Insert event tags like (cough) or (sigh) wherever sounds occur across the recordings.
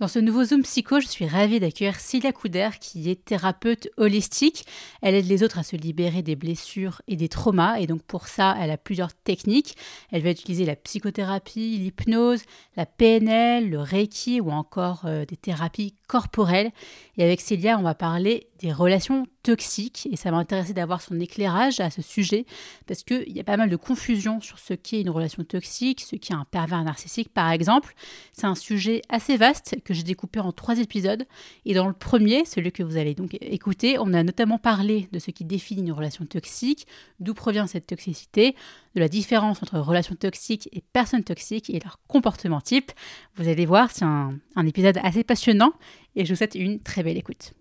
Dans ce nouveau Zoom Psycho, je suis ravie d'accueillir Cilia Couder, qui est thérapeute holistique. Elle aide les autres à se libérer des blessures et des traumas, et donc pour ça, elle a plusieurs techniques. Elle va utiliser la psychothérapie, l'hypnose, la PNL, le Reiki ou encore euh, des thérapies corporelles. Et avec Célia, on va parler des relations toxiques et ça m'a intéressé d'avoir son éclairage à ce sujet parce qu'il y a pas mal de confusion sur ce qu'est une relation toxique, ce qu'est un pervers narcissique par exemple. C'est un sujet assez vaste que j'ai découpé en trois épisodes et dans le premier, celui que vous allez donc écouter, on a notamment parlé de ce qui définit une relation toxique, d'où provient cette toxicité, de la différence entre relations toxiques et personnes toxiques et leur comportement type. Vous allez voir, c'est un, un épisode assez passionnant et je vous souhaite une très belle écoute.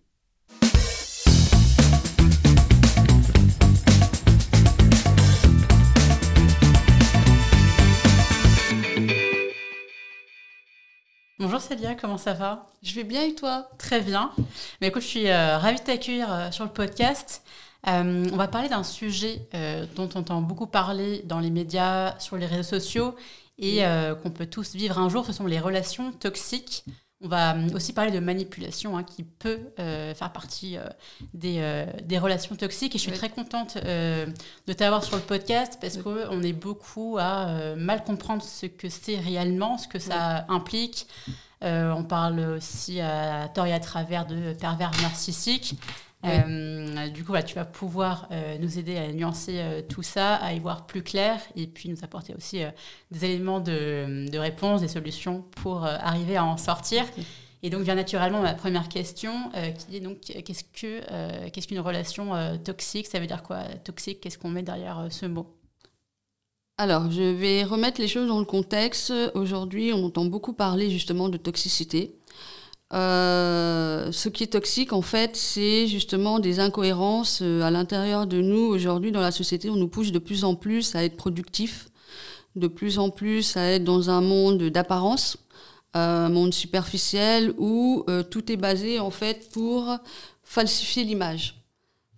Bonjour Célia, comment ça va? Je vais bien et toi? Très bien. Mais écoute, je suis euh, ravie de t'accueillir euh, sur le podcast. Euh, on va parler d'un sujet dont on entend beaucoup parler dans les médias, sur les réseaux sociaux et qu'on peut tous vivre un jour, ce sont les relations toxiques. On va aussi parler de manipulation hein, qui peut faire partie des, des, relations toxiques. Et je suis très contente de t'avoir sur le podcast parce qu'on est beaucoup à mal comprendre ce que c'est réellement, ce que ça implique. on parle aussi à tort et à travers de pervers narcissiques. Euh, du coup, tu vas pouvoir euh, nous aider à nuancer euh, tout ça, à y voir plus clair et puis nous apporter aussi des éléments de, de, réponse, des solutions pour arriver à en sortir. Et donc vient naturellement ma première question qui est donc qu'est-ce que qu'est-ce qu'une relation toxique? Ça veut dire quoi Toxique? Qu'est-ce qu'on met derrière ce mot? Alors, je vais remettre les choses dans le contexte. Aujourd'hui, on entend beaucoup parler justement de toxicité. Euh, ce qui est toxique, en fait, c'est justement des incohérences euh, à l'intérieur de nous. Aujourd'hui, dans la société, on nous pousse de plus en plus à être productif, de plus en plus à être dans un monde d'apparence, euh, un monde superficiel où tout est basé, en fait, pour falsifier l'image.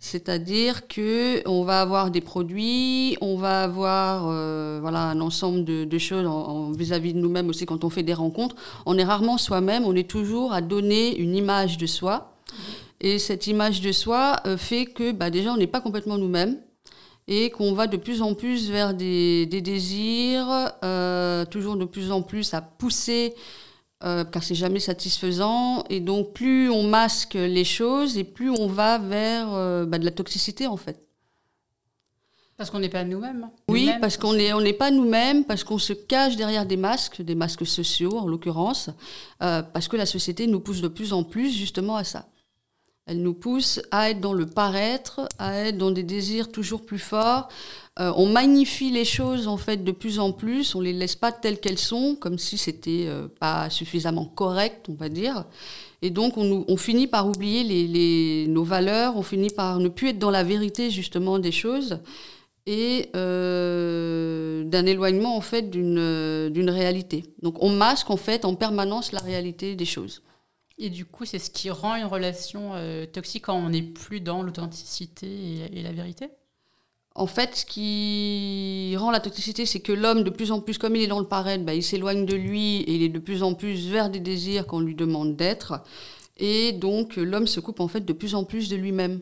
C'est-à-dire que on va avoir des produits, on va avoir euh, voilà un ensemble de, choses vis-à-vis de nous-mêmes aussi quand on fait des rencontres. On est rarement soi-même, on est toujours à donner une image de soi. Et cette image de soi euh, fait que bah, déjà on n'est pas complètement nous-mêmes et qu'on va de plus en plus vers des, désirs, euh, toujours de plus en plus à pousser euh, car c'est jamais satisfaisant. Et donc, plus on masque les choses et plus on va vers euh, bah, de la toxicité, en fait. Parce qu'on n'est pas nous-mêmes. oui, parce qu'on n'est on n'est pas nous-mêmes, parce qu'on se cache derrière des masques, des masques sociaux en l'occurrence, euh, parce que la société nous pousse de plus en plus justement à ça. Elle nous pousse à être dans le paraître, à être dans des désirs toujours plus forts, euh, on magnifie les choses en fait de plus en plus, on les laisse pas telles qu'elles sont, comme si c'était euh, pas suffisamment correct, on va dire. Et donc on, finit par oublier nos valeurs, on finit par ne plus être dans la vérité justement des choses et euh, d'un éloignement en fait d'une réalité. Donc on masque en fait en permanence la réalité des choses. Et du coup, c'est ce qui rend une relation toxique quand on n'est plus dans l'authenticité et la vérité? En fait, ce qui rend la toxicité, c'est que l'homme, de plus en plus, comme il est dans le paraître, bah, il s'éloigne de lui et il est de plus en plus vers des désirs qu'on lui demande d'être. Et donc, l'homme se coupe en fait de plus en plus de lui-même.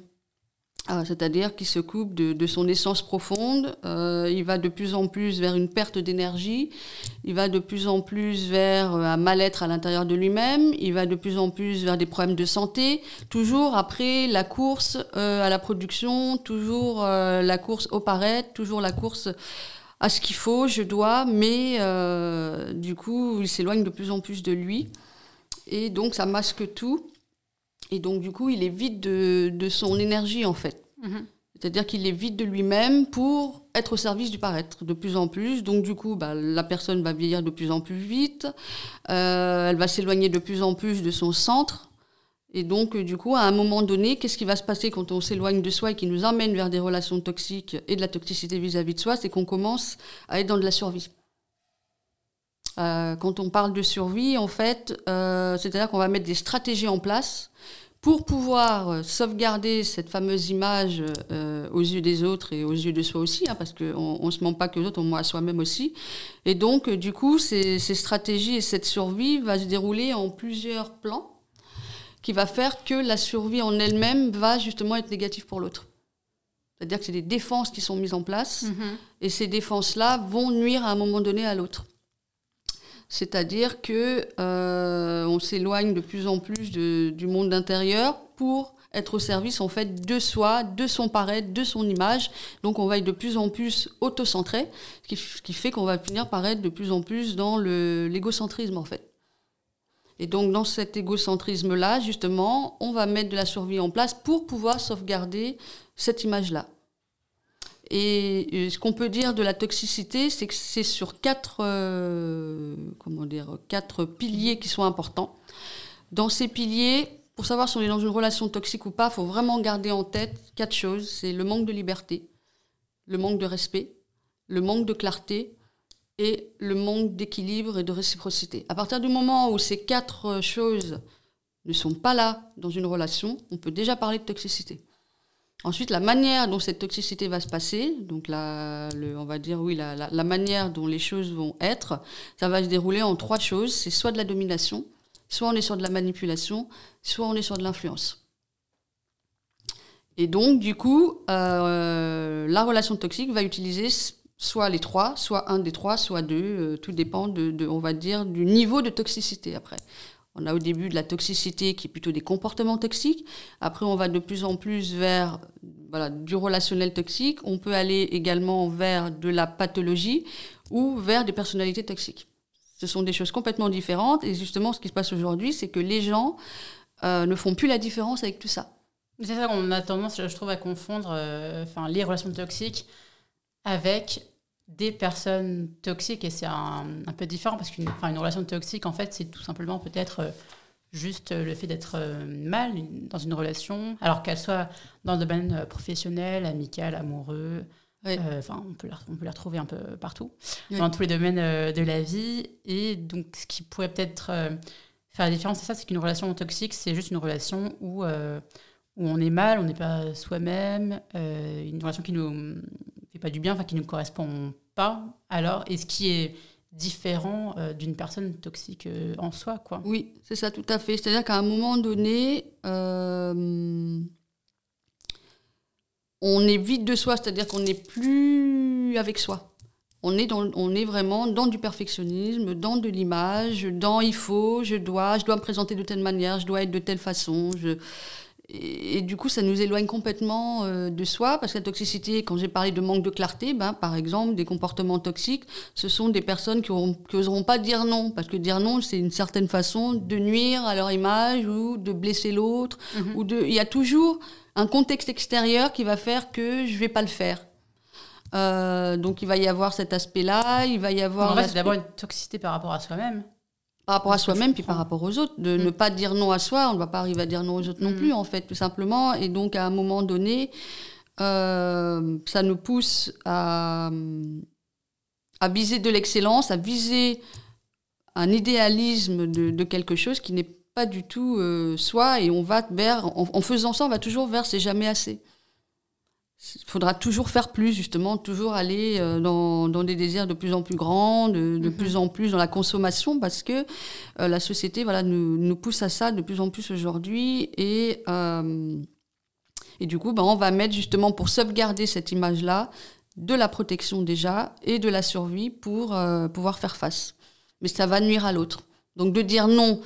Ah, c'est-à-dire qu'il se coupe de, son essence profonde, euh, il va de plus en plus vers une perte d'énergie, il va de plus en plus vers euh, un mal-être à l'intérieur de lui-même, il va de plus en plus vers des problèmes de santé, toujours après la course euh, à la production, toujours la course au paraître, toujours la course à ce qu'il faut, je dois, mais du coup, il s'éloigne de plus en plus de lui, et donc ça masque tout. Et donc, du coup, il est vide de, son énergie, en fait. Mhm. C'est-à-dire qu'il est vide de lui-même pour être au service du paraître de plus en plus. Donc, du coup, bah, la personne va vieillir de plus en plus vite. Euh, elle va s'éloigner de plus en plus de son centre. Et donc, du coup, à un moment donné, qu'est-ce qui va se passer quand on s'éloigne de soi et qui nous emmène vers des relations toxiques et de la toxicité vis-à-vis de soi? C'est qu'on commence à être dans de la survie. Euh, quand on parle de survie, en fait, euh, c'est-à-dire qu'on va mettre des stratégies en place pour pouvoir euh, sauvegarder cette fameuse image euh, aux yeux des autres et aux yeux de soi aussi, hein, parce qu'on ne se ment pas que les autres, on ment à soi-même aussi. Et donc, du coup, ces, ces, stratégies et cette survie va se dérouler en plusieurs plans, qui va faire que la survie en elle-même va justement être négative pour l'autre. C'est-à-dire que c'est des défenses qui sont mises en place, mm-hmm. et ces défenses-là vont nuire à un moment donné à l'autre. C'est-à-dire que euh, on s'éloigne de plus en plus du monde intérieur pour être au service en fait de soi, de son paraître, de son image. Donc on va être de plus en plus auto-centré, ce qui, fait qu'on va finir par être de plus en plus dans l'égocentrisme en fait. Et donc dans cet égocentrisme-là, justement, on va mettre de la survie en place pour pouvoir sauvegarder cette image-là. Et ce qu'on peut dire de la toxicité, c'est que c'est sur quatre, euh, comment dire, quatre piliers qui sont importants. Dans ces piliers, pour savoir si on est dans une relation toxique ou pas, il faut vraiment garder en tête quatre choses. C'est le manque de liberté, le manque de respect, le manque de clarté et le manque d'équilibre et de réciprocité. À partir du moment où ces quatre choses ne sont pas là dans une relation, on peut déjà parler de toxicité. Ensuite, la manière dont cette toxicité va se passer, donc la, on va dire oui, la, manière dont les choses vont être, ça va se dérouler en trois choses. C'est soit de la domination, soit on est sur de la manipulation, soit on est sur de l'influence. Et donc, du coup, euh, la relation toxique va utiliser soit les trois, soit un des trois, soit deux. Euh, tout dépend de, on va dire, du niveau de toxicité après. On a au début de la toxicité qui est plutôt des comportements toxiques. Après, on va de plus en plus vers voilà, du relationnel toxique. On peut aller également vers de la pathologie ou vers des personnalités toxiques. Ce sont des choses complètement différentes. Et justement, ce qui se passe aujourd'hui, c'est que les gens euh, ne font plus la différence avec tout ça. C'est ça qu'on a tendance, je trouve, à confondre euh, enfin, les relations toxiques avec des personnes toxiques et c'est un, un, peu différent parce qu'une une relation toxique en fait c'est tout simplement peut-être euh, juste le fait d'être euh, mal dans une relation alors qu'elle soit dans le domaine euh, professionnel, amical, amoureux. Enfin, on peut, la, on peut la retrouver un peu partout, dans tous les domaines de la vie. Et donc, ce qui pourrait peut-être faire la différence, c'est ça, c'est qu'une relation toxique, c'est juste une relation où, où on est mal, on n'est pas soi-même, une relation qui nous pas du bien, enfin qui ne correspond pas, alors est-ce qui est différent euh, d'une personne toxique euh, en soi, quoi. Oui, c'est ça, tout à fait. C'est-à-dire qu'à un moment donné, euh, on est vide de soi, c'est-à-dire qu'on n'est plus avec soi. On est, vraiment dans du perfectionnisme, dans de l'image, dans il faut, je dois, je dois me présenter de telle manière, je dois être de telle façon. Et, du coup, ça nous éloigne complètement euh, de soi, parce que la toxicité, quand j'ai parlé de manque de clarté, ben, par exemple, des comportements toxiques, ce sont des personnes qui n'oseront pas dire non, parce que dire non, c'est une certaine façon de nuire à leur image ou de blesser l'autre, mhm. ou de, il y a toujours un contexte extérieur qui va faire que je vais pas le faire. Euh, donc il va y avoir cet aspect-là, il va y avoir. En fait, c'est d'abord une toxicité par rapport à soi-même par rapport à soi-même puis par rapport aux autres. De ne mm. pas dire non à soi, on ne va pas arriver à dire non aux autres non mm. plus, en fait, tout simplement. Et donc, à un moment donné, euh, ça nous pousse à, à viser de l'excellence, à viser un idéalisme de, quelque chose qui n'est pas du tout euh, soi. Et on va vers, en, en, faisant ça, on va toujours vers c'est jamais assez il faudra toujours faire plus, justement, toujours aller euh, dans, dans, des désirs de plus en plus grands, de, de mhm. plus en plus dans la consommation, parce que euh, la société voilà, nous, nous, pousse à ça de plus en plus aujourd'hui. Et, euh, et du coup, ben, on va mettre justement pour sauvegarder cette image-là de la protection déjà et de la survie pour pouvoir faire face. Mais ça va nuire à l'autre. Donc de dire non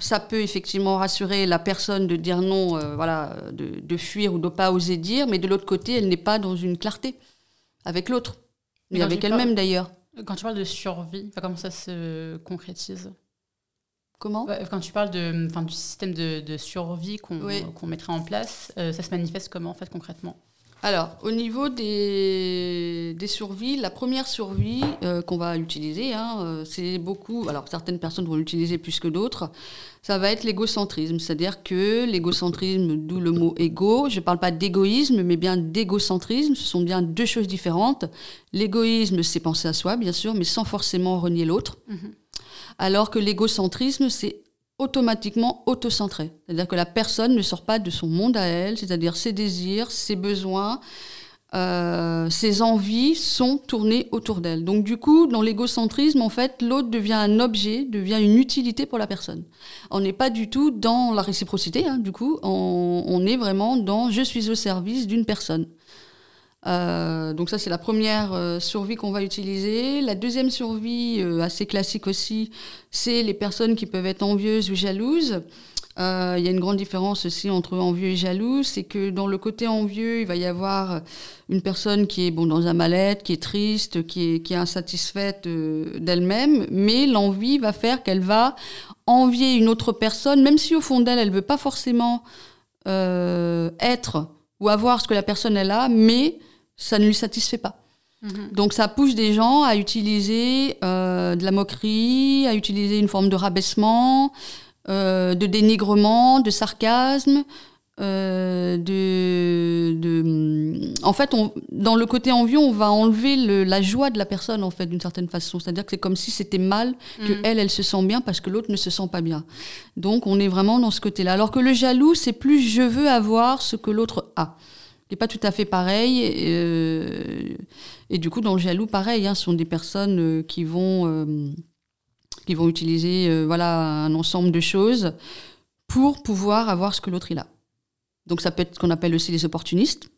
ça peut effectivement rassurer la personne de dire non, euh, voilà, de, fuir ou de ne pas oser dire, mais de l'autre côté, elle n'est pas dans une clarté avec l'autre, mais avec elle-même d'ailleurs. Quand tu parles de survie, comment ça se concrétise? Comment? Quand tu parles de, du système de, survie qu'on mettrait en place, euh, ça se manifeste comment en fait concrètement? Alors, au niveau des, des survies, la première survie euh, qu'on va utiliser, hein, euh, c'est beaucoup, alors certaines personnes vont l'utiliser plus que d'autres, ça va être l'égocentrisme. C'est-à-dire que l'égocentrisme, d'où le mot égo, je ne parle pas d'égoïsme, mais bien d'égocentrisme, ce sont bien deux choses différentes. L'égoïsme, c'est penser à soi, bien sûr, mais sans forcément renier l'autre. Mm-hmm. Alors que l'égocentrisme, c'est automatiquement autocentré. C'est-à-dire que la personne ne sort pas de son monde à elle, c'est-à-dire ses désirs, ses besoins, euh, ses envies sont tournées autour d'elle. Donc du coup, dans l'égocentrisme, en fait, l'autre devient un objet, devient une utilité pour la personne. On n'est pas du tout dans la réciprocité, hein, du coup, on, on, est vraiment dans je suis au service d'une personne. Euh, donc ça, c'est la première euh, survie qu'on va utiliser. La deuxième survie, euh, assez classique aussi, c'est les personnes qui peuvent être envieuses ou jalouses. Il y a une grande différence aussi entre envieux et jaloux, c'est que dans le côté envieux, il va y avoir une personne qui est bon dans un mal-être, qui est triste, qui est, qui est insatisfaite d'elle-même, mais l'envie va faire qu'elle va envier une autre personne, même si au fond d'elle, elle veut pas forcément être ou avoir ce que la personne elle a, mais ça ne lui satisfait pas. Mhm. Donc ça pousse des gens à utiliser euh, de la moquerie, à utiliser une forme de rabaissement, euh, de dénigrement, de sarcasme, euh, de, de, en fait, on, dans le côté envieux, on va enlever le, la joie de la personne, en fait, d'une certaine façon. C'est-à-dire que c'est comme si c'était mal que mm. elle, elle se sent bien parce que l'autre ne se sent pas bien. Donc, on est vraiment dans ce côté-là. Alors que le jaloux, c'est plus je veux avoir ce que l'autre a. n'est pas tout à fait pareil. Et, euh, et, du coup, dans le jaloux, pareil, hein, ce sont des personnes euh, qui vont euh, qui vont utiliser voilà, un ensemble de choses pour pouvoir avoir ce que l'autre il a. Donc ça peut être ce qu'on appelle aussi les opportunistes.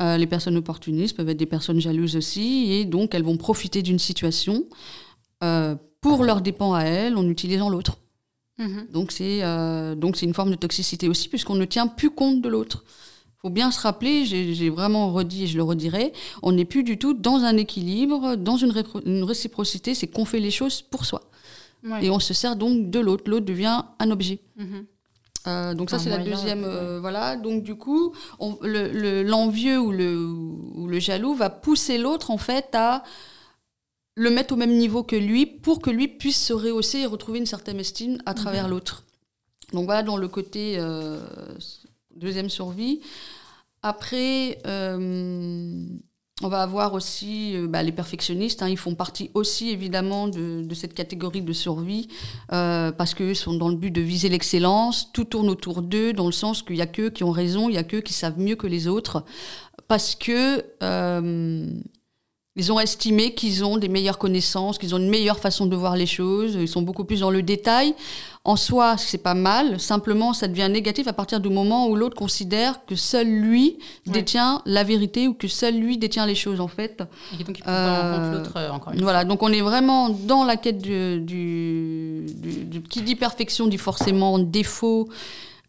Euh, les personnes opportunistes peuvent être des personnes jalouses aussi, et donc elles vont profiter d'une situation euh, pour leur dépend à elles en utilisant l'autre. Donc c'est donc c'est une forme de toxicité aussi, puisqu'on ne tient plus compte de l'autre. Faut bien se rappeler, j'ai vraiment redit et je le redirai, on n'est plus du tout dans un équilibre, dans une, une réciprocité, c'est qu'on fait les choses pour soi. Et on se sert donc de l'autre. L'autre devient un objet. Mhm. Euh, donc ça c'est la deuxième euh, voilà donc du coup l'envieux ou, le, ou le jaloux va pousser l'autre en fait à le mettre au même niveau que lui pour que lui puisse se rehausser et retrouver une certaine estime à travers mhm. l'autre donc voilà dans le côté euh, deuxième survie après on va avoir aussi euh, bah, les perfectionnistes, hein, ils font partie aussi évidemment de, cette catégorie de survie euh, parce qu'eux sont dans le but de viser l'excellence, tout tourne autour d'eux dans le sens qu'il n'y a qu'eux qui ont raison, il y a qu'eux qui savent mieux que les autres. Parce que euh, ils ont estimé qu'ils ont des meilleures connaissances, qu'ils ont une meilleure façon de voir les choses, ils sont beaucoup plus dans le détail. En soi, c'est pas mal, simplement ça devient négatif à partir du moment où l'autre considère que seul lui détient la vérité ou que seul lui détient les choses en fait. Et donc il prend euh, l'autre euh, encore une Voilà, donc on est vraiment dans la quête du, du, du qui dit perfection dit forcément défaut.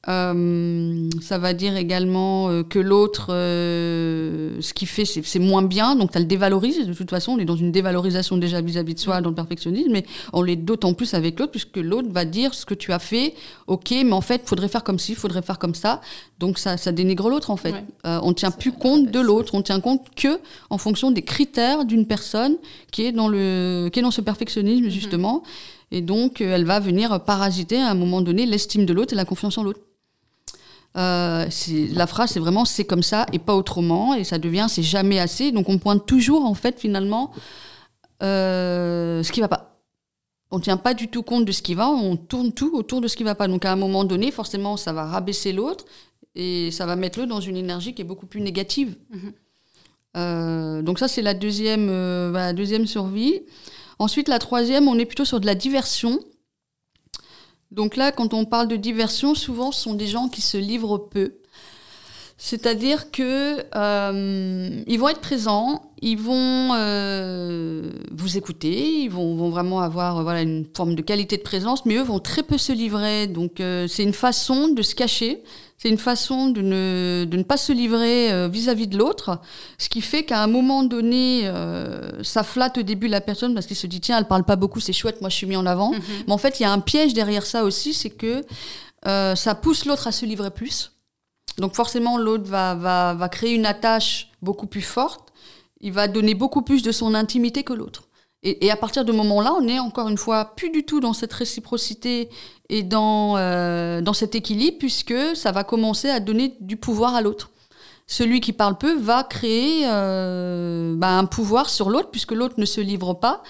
Euh, ça va dire également euh, que l'autre, euh, ce qu'il fait, c'est moins bien, donc ça le dévalorise. De toute façon, on est dans une dévalorisation déjà vis-à-vis de soi dans le perfectionnisme, mais on l'est d'autant plus avec l'autre, puisque l'autre va dire ce que tu as fait, ok, mais en fait, faudrait faire comme ci, il faudrait faire comme ça. Donc ça, ça dénigre l'autre, en fait. on ne tient plus compte de l'autre, on tient compte que en fonction des critères d'une personne qui est dans, le, qui est dans ce perfectionnisme, mm-hmm. justement. Et donc, elle va venir parasiter à un moment donné l'estime de l'autre et la confiance en l'autre. Euh, la phrase, c'est vraiment c'est comme ça et pas autrement, et ça devient c'est jamais assez. Donc on pointe toujours en fait finalement euh, ce qui va pas. On tient pas du tout compte de ce qui va, on tourne tout autour de ce qui va pas. Donc à un moment donné, forcément, ça va rabaisser l'autre et ça va mettre l'autre dans une énergie qui est beaucoup plus négative. Mm-hmm. Euh, donc ça, c'est la deuxième, la deuxième survie. Ensuite, la troisième, on est plutôt sur de la diversion. Donc là, quand on parle de diversion, souvent ce sont des gens qui se livrent peu. C'est-à-dire que euh, ils vont être présents, ils vont euh, vous écouter, ils vont, vraiment avoir voilà une forme de qualité de présence, mais eux vont très peu se livrer. Donc euh, c'est une façon de se cacher, c'est une façon de ne, de ne pas se livrer euh, vis-à-vis de l'autre, ce qui fait qu'à un moment donné, euh, ça flatte au début la personne parce qu'il se dit tiens, elle parle pas beaucoup, c'est chouette, moi je suis mis en avant. Mhm. Mais en fait, il y a un piège derrière ça aussi, c'est que euh, ça pousse l'autre à se livrer plus. Donc forcément, l'autre va, va, va créer une attache beaucoup plus forte, il va donner beaucoup plus de son intimité que l'autre. Et, à partir de ce moment-là, on est encore une fois plus du tout dans cette réciprocité et dans, euh, dans cet équilibre, puisque ça va commencer à donner du pouvoir à l'autre. Celui qui parle peu va créer euh, bah, un pouvoir sur l'autre, puisque l'autre ne se livre pas.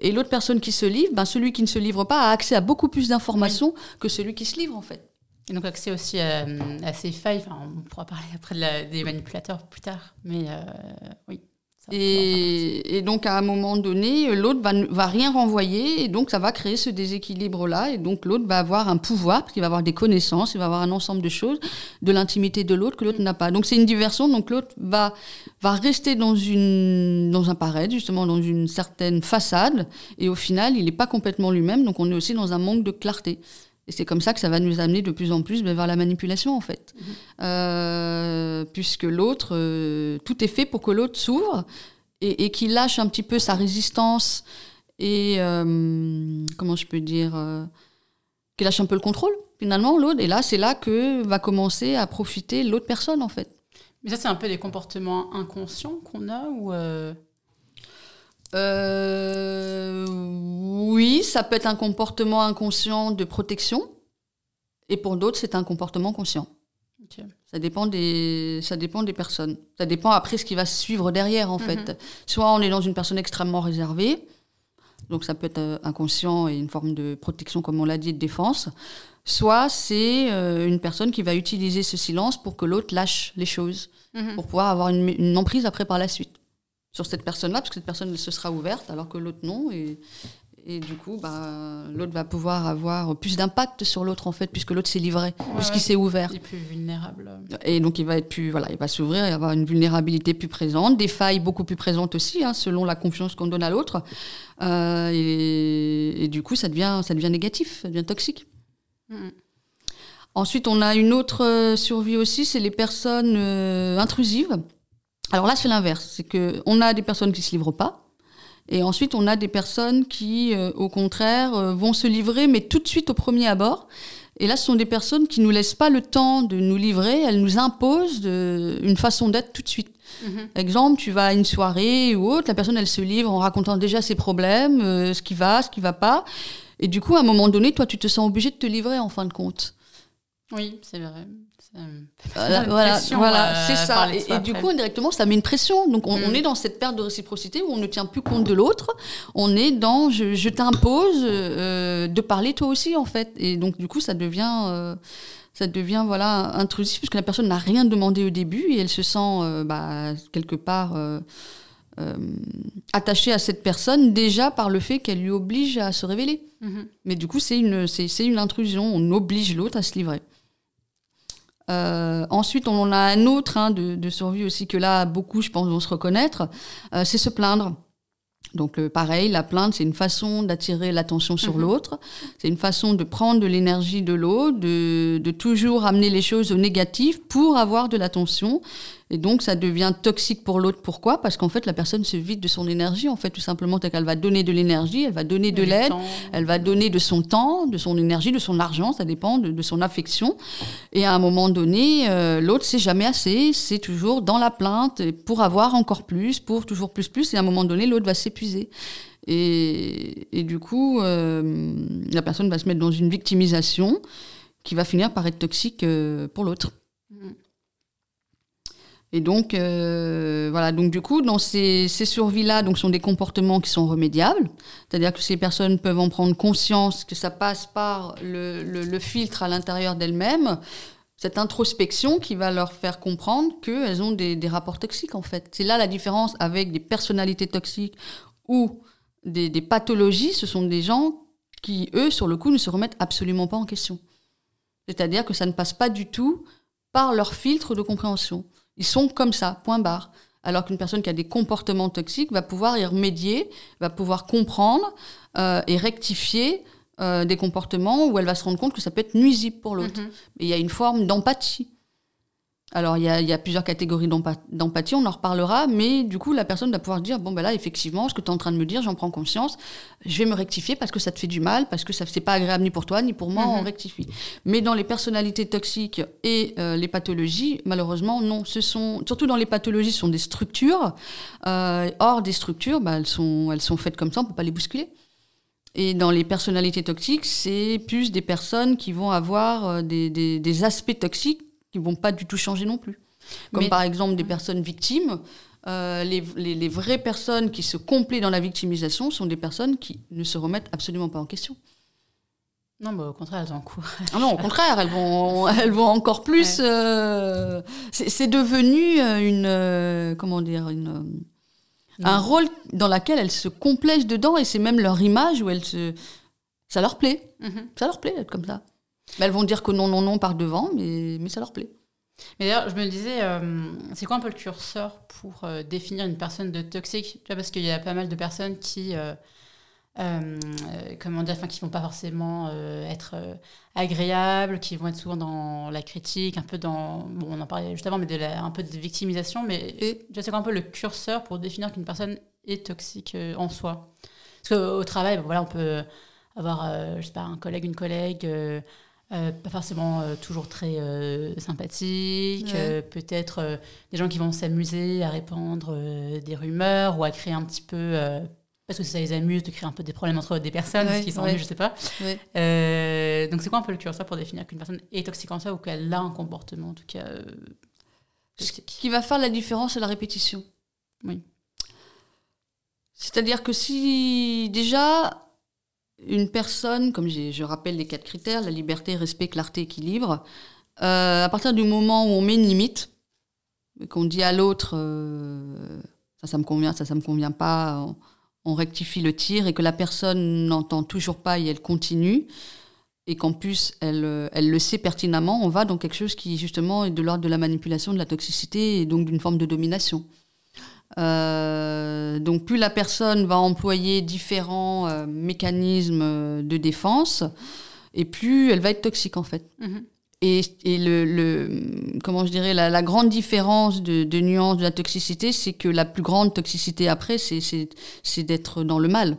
Et l'autre personne qui se livre, ben, celui qui ne se livre pas a accès à beaucoup plus d'informations que celui qui se livre en fait. Et donc accès aussi à, à ces failles, enfin, on pourra parler après de la, des manipulateurs plus tard, mais euh, oui. Et, et, donc à un moment donné, l'autre va, va rien renvoyer, et donc ça va créer ce déséquilibre-là, et donc l'autre va avoir un pouvoir, parce qu'il va avoir des connaissances, il va avoir un ensemble de choses, de l'intimité de l'autre que l'autre n'a pas. Donc c'est une diversion, donc l'autre va, va rester dans, une, dans un paraître, justement dans une certaine façade, et au final il n'est pas complètement lui-même, donc on est aussi dans un manque de clarté. Et c'est comme ça que ça va nous amener de plus en plus ben, vers la manipulation, en fait. Mmh. Euh, puisque l'autre, euh, tout est fait pour que l'autre s'ouvre et, et qu'il lâche un petit peu sa résistance et, euh, comment je peux dire, qu'il lâche un peu le contrôle, finalement, l'autre. Et là, c'est là que va commencer à profiter l'autre personne, en fait. Mais ça, c'est un peu des comportements inconscients qu'on a ou euh, oui, ça peut être un comportement inconscient de protection, et pour d'autres, c'est un comportement conscient. Okay. Ça, dépend des, ça dépend des personnes. Ça dépend après ce qui va suivre derrière, en mm -hmm. fait. Soit on est dans une personne extrêmement réservée, donc ça peut être euh, inconscient et une forme de protection, comme on l'a dit, de défense. Soit c'est euh, une personne qui va utiliser ce silence pour que l'autre lâche les choses, mm -hmm. pour pouvoir avoir une, une emprise après par la suite sur cette personne-là, parce que cette personne elle se sera ouverte, alors que l'autre non. Et, et du coup, bah, l'autre va pouvoir avoir plus d'impact sur l'autre, en fait, puisque l'autre s'est livré, ouais, puisqu'il s'est ouvert. Il est plus vulnérable. Et donc, il va être plus, voilà, il va s'ouvrir et avoir une vulnérabilité plus présente, des failles beaucoup plus présentes aussi, hein, selon la confiance qu'on donne à l'autre. Euh, et, et, du coup, ça devient, ça devient négatif, ça devient toxique. Mm. Ensuite, on a une autre survie aussi, c'est les personnes euh, intrusives. Alors là, c'est l'inverse. C'est qu'on a des personnes qui ne se livrent pas. Et ensuite, on a des personnes qui, euh, au contraire, euh, vont se livrer, mais tout de suite au premier abord. Et là, ce sont des personnes qui ne nous laissent pas le temps de nous livrer, elles nous imposent de, une façon d'être tout de suite. Mm -hmm. Exemple, tu vas à une soirée ou autre, la personne, elle se livre en racontant déjà ses problèmes, euh, ce qui va, ce qui va pas. Et du coup, à un moment donné, toi, tu te sens obligé de te livrer en fin de compte. Oui, c'est vrai. Voilà, voilà, voilà euh, c'est ça. Et, et du coup, indirectement, ça met une pression. Donc, on, mm. on, est dans cette perte de réciprocité où on ne tient plus compte de l'autre. On est dans je, je t'impose euh, de parler toi aussi, en fait. Et donc, du coup, ça devient. Euh, ça devient voilà intrusif puisque la personne n'a rien demandé au début et elle se sent euh, bah, quelque part euh, attachée à cette personne déjà par le fait qu'elle lui oblige à se révéler. Mm -hmm. Mais du coup, c'est une, c'est une intrusion. On oblige l'autre à se livrer. Euh, ensuite, on en a un autre hein, de, de, survie aussi que là, beaucoup, je pense, vont se reconnaître, euh, c'est se plaindre. Donc euh, pareil, la plainte, c'est une façon d'attirer l'attention sur mmh. l'autre, c'est une façon de prendre de l'énergie de l'autre, de, de, toujours amener les choses au négatif pour avoir de l'attention. Et donc ça devient toxique pour l'autre. Pourquoi? Parce qu'en fait, la personne se vide de son énergie, en fait, tout simplement, qu'elle va donner de l'énergie, elle va donner de l'aide, elle va donner de son temps, de son énergie, de son argent, ça dépend de, de son affection. Et à un moment donné, euh, l'autre, c'est jamais assez, c'est toujours dans la plainte pour avoir encore plus, pour toujours plus, plus. Et à un moment donné, l'autre va s'épuiser. Et, et, du coup, euh, la personne va se mettre dans une victimisation qui va finir par être toxique euh, pour l'autre. Et donc, euh, voilà. Donc, du coup, dans ces, ces survies-là, donc, sont des comportements qui sont remédiables. C'est-à-dire que ces personnes peuvent en prendre conscience que ça passe par le, filtre à l'intérieur d'elles-mêmes, cette introspection qui va leur faire comprendre qu'elles ont des, rapports toxiques, en fait. C'est là la différence avec des personnalités toxiques ou des pathologies. Ce sont des gens qui, eux, sur le coup, ne se remettent absolument pas en question. C'est-à-dire que ça ne passe pas du tout par leur filtre de compréhension. Ils sont comme ça, point barre. Alors qu'une personne qui a des comportements toxiques va pouvoir y remédier, va pouvoir comprendre euh, et rectifier euh, des comportements où elle va se rendre compte que ça peut être nuisible pour l'autre. Mm -hmm. il y a une forme d'empathie. Alors, il y a, il y a plusieurs catégories d'empathie, on en reparlera, mais du coup, la personne va pouvoir dire, bon, ben là, effectivement, ce que tu es en train de me dire, j'en prends conscience, je vais me rectifier parce que ça te fait du mal, parce que ça c'est pas agréable ni pour toi, ni pour moi, mm -hmm. on rectifie. Mais dans les personnalités toxiques et euh, les pathologies, malheureusement, non. Ce sont, surtout dans les pathologies, ce sont des structures. Euh, or, des structures, ben, elles, sont, elles sont faites comme ça, on peut pas les bousculer. Et dans les personnalités toxiques, c'est plus des personnes qui vont avoir euh, des, des, des aspects toxiques qui vont pas du tout changer non plus. Comme Mais... par exemple des personnes victimes. euh, les, les, vraies personnes qui se complaient dans la victimisation sont des personnes qui ne se remettent absolument pas en question. Non, bah, au contraire, elles encouragent. Ah non, au contraire, elles vont, (laughs) elles vont encore plus. Euh, c'est devenu une. comment dire une, Un rôle dans lequel elles se complaisent dedans et c'est même leur image où elles se. Ça leur plaît. Mhm. Ça leur plaît d'être comme ça. Elles vont dire que non, non, non par devant, mais, mais ça leur plaît. Mais d'ailleurs, je me disais, euh, c'est quoi un peu le curseur pour euh, définir une personne de toxique? Tu vois, Parce qu'il y a pas mal de personnes qui, euh, comment dire, enfin, qui vont pas forcément être agréables, qui vont être souvent dans la critique, un peu dans, bon, on en parlait juste avant, mais de un peu de victimisation. Mais Et... c'est quoi un peu le curseur pour définir qu'une personne est toxique en soi? Parce qu'au travail, voilà, on peut avoir, je sais pas, un collègue, une collègue euh, pas forcément euh, toujours très euh, sympathique, peut-être des gens qui vont s'amuser à répandre des rumeurs ou à créer un petit peu, parce que ça les amuse de créer un peu des problèmes entre des personnes, ce qui s'ennuient, je sais pas. donc c'est quoi un peu le curseur pour définir qu'une personne est toxique en soi ou qu'elle a un comportement en tout cas Ce qui va faire la différence, c'est la répétition. Oui. C'est-à-dire que si déjà une personne, comme je rappelle les quatre critères, la liberté, respect, clarté, équilibre, euh, à partir du moment où on met une limite, qu'on dit à l'autre, euh, ça, ça me convient, ça, ça me convient pas, on, rectifie le tir et que la personne n'entend toujours pas et elle continue, et qu'en plus elle, elle le sait pertinemment, on va dans quelque chose qui justement est de l'ordre de la manipulation, de la toxicité et donc d'une forme de domination. Euh, donc plus la personne va employer différents euh, mécanismes de défense, et plus elle va être toxique en fait. Mhm. Et, et le, le, comment je dirais, la, la grande différence de, de, nuance de la toxicité, c'est que la plus grande toxicité après, c'est d'être dans le mal.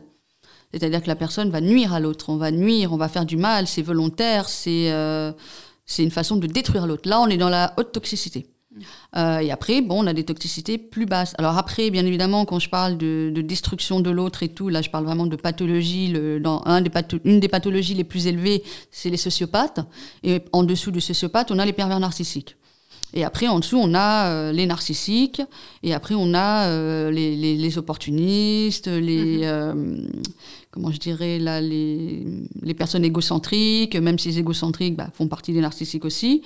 C'est-à-dire que la personne va nuire à l'autre, on va nuire, on va faire du mal, c'est volontaire, c'est euh, c'est une façon de détruire l'autre. Là, on est dans la haute toxicité. Euh, et après, bon, on a des toxicités plus basses. Alors après, bien évidemment, quand je parle de, destruction de l'autre et tout, là, je parle vraiment de pathologie. Le, dans un des une des pathologies les plus élevées, c'est les sociopathes. Et en dessous des sociopathes, on a les pervers narcissiques. Et après, en dessous, on a euh, les narcissiques. Et après, on a euh, les, les, opportunistes, les... Mm-hmm. comment je dirais là, les, les personnes égocentriques, même si les égocentriques bah, font partie des narcissiques aussi.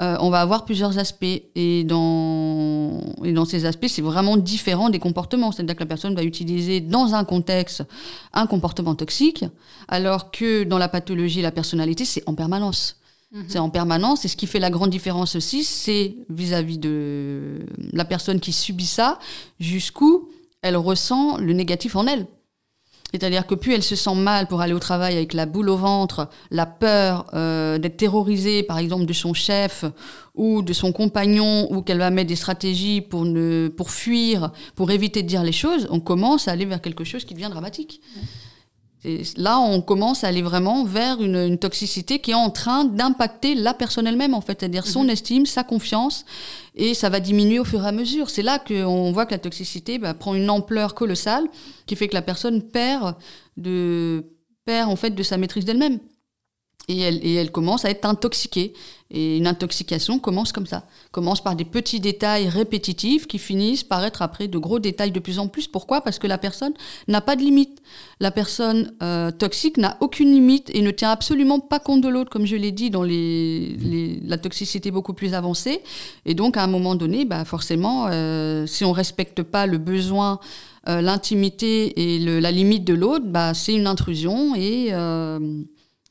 Euh, on va avoir plusieurs aspects. Et dans, et dans ces aspects, c'est vraiment différent des comportements. C'est-à-dire que la personne va utiliser dans un contexte un comportement toxique, alors que dans la pathologie, la personnalité, c'est en permanence. Mhm. C'est en permanence. Et ce qui fait la grande différence aussi, c'est vis-à-vis de la personne qui subit ça, jusqu'où elle ressent le négatif en elle. C'est-à-dire que plus elle se sent mal pour aller au travail avec la boule au ventre, la peur euh, d'être terrorisée, par exemple, de son chef ou de son compagnon, ou qu'elle va mettre des stratégies pour, ne, pour fuir, pour éviter de dire les choses, on commence à aller vers quelque chose qui devient dramatique. Et là, on commence à aller vraiment vers une, toxicité qui est en train d'impacter la personne elle-même, en fait, c'est-à-dire son mhm. estime, sa confiance, et ça va diminuer au fur et à mesure. C'est là qu'on voit que la toxicité bah, prend une ampleur colossale, qui fait que la personne perd de perd en fait de sa maîtrise d'elle-même et elle, commence à être intoxiquée. Et une intoxication commence comme ça. Commence par des petits détails répétitifs qui finissent par être après de gros détails de plus en plus. Pourquoi? Parce que la personne n'a pas de limite. La personne euh, toxique n'a aucune limite et ne tient absolument pas compte de l'autre, comme je l'ai dit dans les, la toxicité beaucoup plus avancée. Et donc, à un moment donné, bah, forcément, euh, si on respecte pas le besoin euh, l'intimité et la limite de l'autre, bah, c'est une intrusion et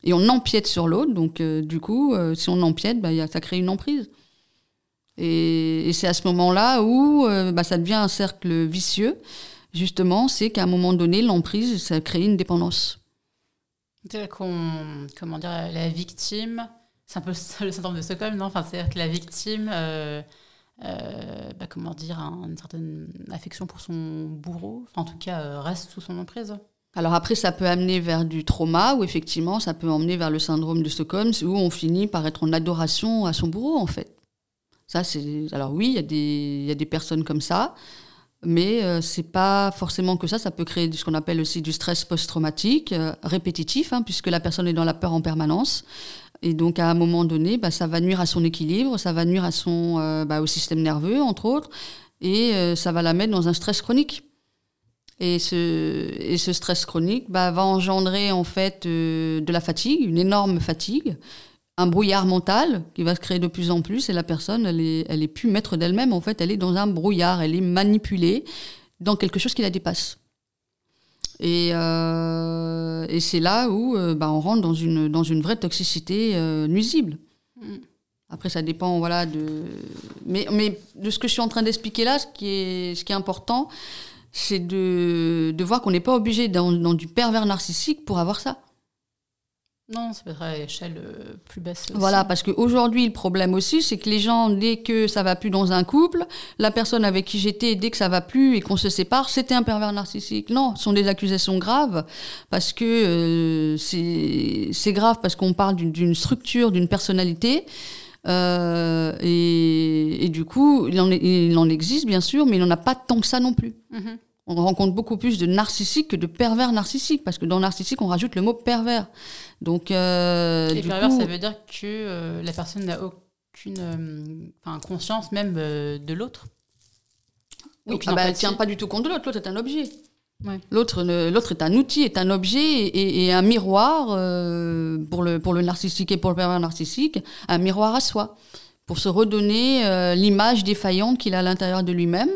et on empiète sur l'autre. Donc, euh, du coup, euh, si on empiète, bah, ça crée une emprise. Et, c'est à ce moment-là où euh, bah, ça devient un cercle vicieux. Justement, c'est qu'à un moment donné, l'emprise, ça crée une dépendance. C'est-à-dire qu'on, comment dire, la victime, c'est un peu (laughs) le syndrome de Stockholm, non? Enfin, C'est-à-dire que la victime, bah, comment dire, a une certaine affection pour son bourreau, en tout cas, reste sous son emprise. Alors après, ça peut amener vers du trauma, ou effectivement, ça peut emmener vers le syndrome de Stockholm, où on finit par être en adoration à son bourreau, en fait. Ça, c'est. Alors oui, il y, a des... y a des personnes comme ça, mais euh, c'est pas forcément que ça. Ça peut créer ce qu'on appelle aussi du stress post-traumatique, euh, répétitif, hein, puisque la personne est dans la peur en permanence. Et donc, à un moment donné, bah, ça va nuire à son équilibre, ça va nuire à son, euh, bah, au système nerveux, entre autres. et ça va la mettre dans un stress chronique. Et ce, et ce stress chronique bah, va engendrer en fait de la fatigue, une énorme fatigue, un brouillard mental qui va se créer de plus en plus et la personne, elle est, elle est plus maître d'elle-même. En fait, elle est dans un brouillard, elle est manipulée dans quelque chose qui la dépasse. Et, euh, et c'est là où euh, bah, on rentre dans une, dans une vraie toxicité euh, nuisible. Mm. Après, ça dépend, voilà, de... Mais, mais de ce que je suis en train d'expliquer là, ce qui est, ce qui est important, c'est de, de voir qu'on n'est pas obligé dans, dans du pervers narcissique pour avoir ça. Non, ça peut être à l'échelle euh, plus basse. Voilà, parce qu'aujourd'hui, le problème aussi, c'est que les gens, dès que ça va plus dans un couple, la personne avec qui j'étais, dès que ça va plus et qu'on se sépare, c'était un pervers narcissique. Non, ce sont des accusations graves, parce que euh, c'est grave, parce qu'on parle d'une structure, d'une personnalité. Euh, et, et, du coup, il en, il en, existe, bien sûr, mais il n'en a pas tant que ça non plus. Mm-hmm on rencontre beaucoup plus de narcissiques que de pervers narcissiques, parce que dans narcissique, on rajoute le mot pervers. Donc, euh, Et pervers, ça veut dire que euh, la personne n'a aucune euh, conscience même de l'autre Oui, ah bah, elle ne tient pas du tout compte de l'autre, l'autre est un objet. L'autre, est un outil, est un objet et, un miroir pour, le, pour le narcissique et pour le pervers narcissique, un miroir à soi, pour se redonner l'image défaillante qu'il a à l'intérieur de lui-même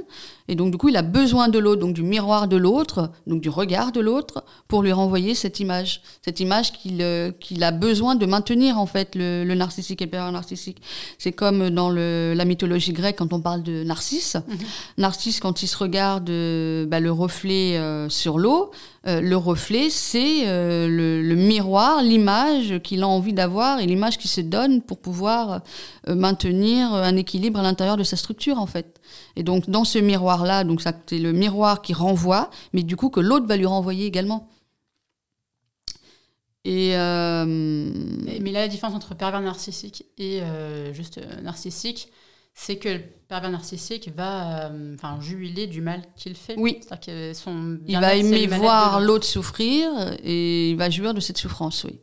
et donc, du coup, il a besoin de l'autre, donc du miroir de l'autre, donc du regard de l'autre, pour lui renvoyer cette image. Cette image qu'il euh, qu'il a besoin de maintenir, en fait, le, le narcissique et le pervers narcissique. C'est comme dans le, la mythologie grecque, quand on parle de Narcisse. Mhm. Narcisse, quand il se regarde euh, bah, le reflet euh, sur l'eau, le reflet, c'est le, le, miroir, l'image qu'il a envie d'avoir et l'image qu'il se donne pour pouvoir maintenir un équilibre à l'intérieur de sa structure, en fait. Et donc, dans ce miroir-là, donc c'est le miroir qui renvoie, mais du coup que l'autre va lui renvoyer également. Et euh, Mais là, la différence entre pervers narcissique et euh, juste euh, narcissique, c'est que le pervers narcissique va enfin jubiler du mal qu'il fait. Oui. il va aimer voir l'autre souffrir et il va jouir de cette souffrance, oui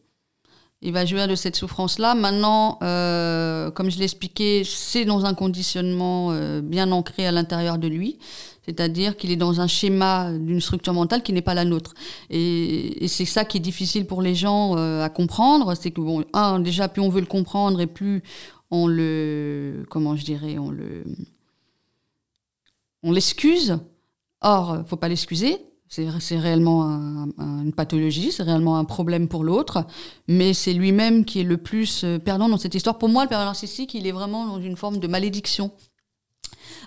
il va jouir de cette souffrance-là. Maintenant, euh, comme je l'ai expliqué, c'est dans un conditionnement euh, bien ancré à l'intérieur de lui, c'est-à-dire qu'il est dans un schéma d'une structure mentale qui n'est pas la nôtre. Et, c'est ça qui est difficile pour les gens euh, à comprendre, c'est que bon, un, déjà plus on veut le comprendre et plus on le, comment je dirais, on le, on l'excuse. Or, faut pas l'excuser. C'est réellement une pathologie, c'est réellement un problème pour l'autre, mais c'est lui-même qui est le plus euh, perdant dans cette histoire. Pour moi, le père narcissique, il est vraiment dans une forme de malédiction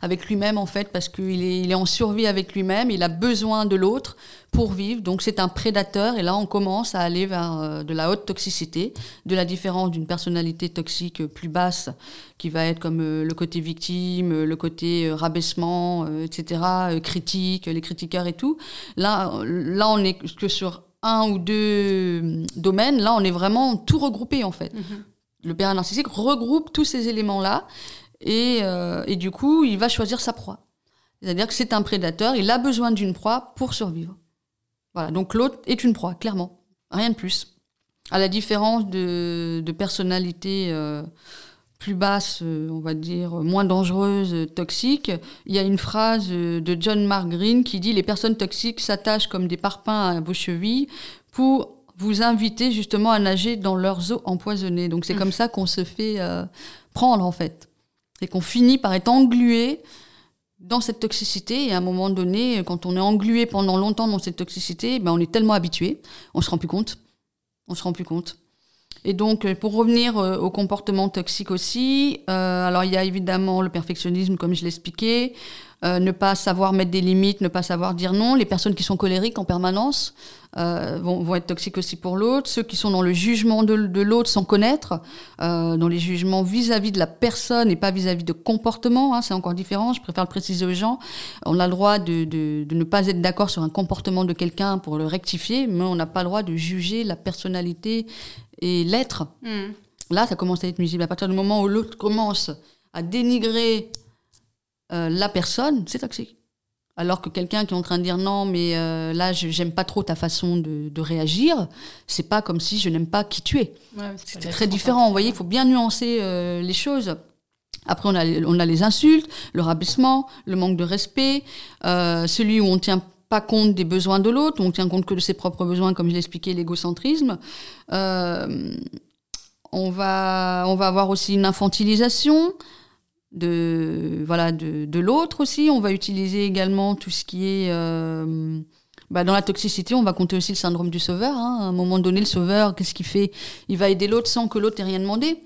avec lui-même en fait, parce qu'il est, il est en survie avec lui-même, il a besoin de l'autre pour vivre, donc c'est un prédateur, et là on commence à aller vers euh, de la haute toxicité, de la différence d'une personnalité toxique plus basse, qui va être comme euh, le côté victime, le côté euh, rabaissement, etc., critique, les critiqueurs et tout. Là, là on est que sur un ou deux domaines, là on est vraiment tout regroupé en fait. Mm-hmm. Le père narcissique regroupe tous ces éléments-là euh, et, du coup, il va choisir sa proie. C'est-à-dire que c'est un prédateur, il a besoin d'une proie pour survivre. Voilà, donc l'autre est une proie, clairement. Rien de plus. À la différence de, personnalités euh, plus basses, euh, on va dire, moins dangereuses, toxiques, il y a une phrase de John Mark Green qui dit Les personnes toxiques s'attachent comme des parpaings à vos chevilles pour vous inviter justement à nager dans leurs eaux empoisonnées. Donc c'est mmh. comme ça qu'on se fait prendre en fait. C'est qu'on finit par être englué dans cette toxicité et à un moment donné, quand on est englué pendant longtemps dans cette toxicité, ben on est tellement habitué, on se rend plus compte. On se rend plus compte. Et donc, euh, pour revenir euh, au comportement toxique aussi, euh, alors il y a évidemment le perfectionnisme, comme je l'expliquais, ne pas savoir mettre des limites, ne pas savoir dire non. Les personnes qui sont colériques en permanence vont, être toxiques aussi pour l'autre. Ceux qui sont dans le jugement de, l'autre sans connaître, dans les jugements vis-à-vis de la personne et pas vis-à-vis de comportement, hein, c'est encore différent. Je préfère le préciser aux gens. On a le droit de ne pas être d'accord sur un comportement de quelqu'un pour le rectifier, mais on n'a pas le droit de juger la personnalité et l'être. Hmm. Là, ça commence à être nuisible. À partir du moment où l'autre commence à dénigrer euh, la personne, c'est toxique. Alors que quelqu'un qui est en train de dire non, mais euh, là, j'aime pas trop ta façon de, réagir, c'est pas comme si je n'aime pas qui tu es. c'est très différent. Vous voyez, il faut bien nuancer euh, les choses. Après, on a, on a les insultes, le rabaissement, le manque de respect, euh, celui où on tient pas compte des besoins de l'autre, on tient compte que de ses propres besoins, comme je l'expliquais, l'égocentrisme. Euh, on, va, on va avoir aussi une infantilisation de, voilà, de, l'autre aussi. On va utiliser également tout ce qui est... Euh, bah, dans la toxicité, on va compter aussi le syndrome du sauveur. Hein. À un moment donné, le sauveur, qu'est-ce qu'il fait? Il va aider l'autre sans que l'autre ait rien demandé.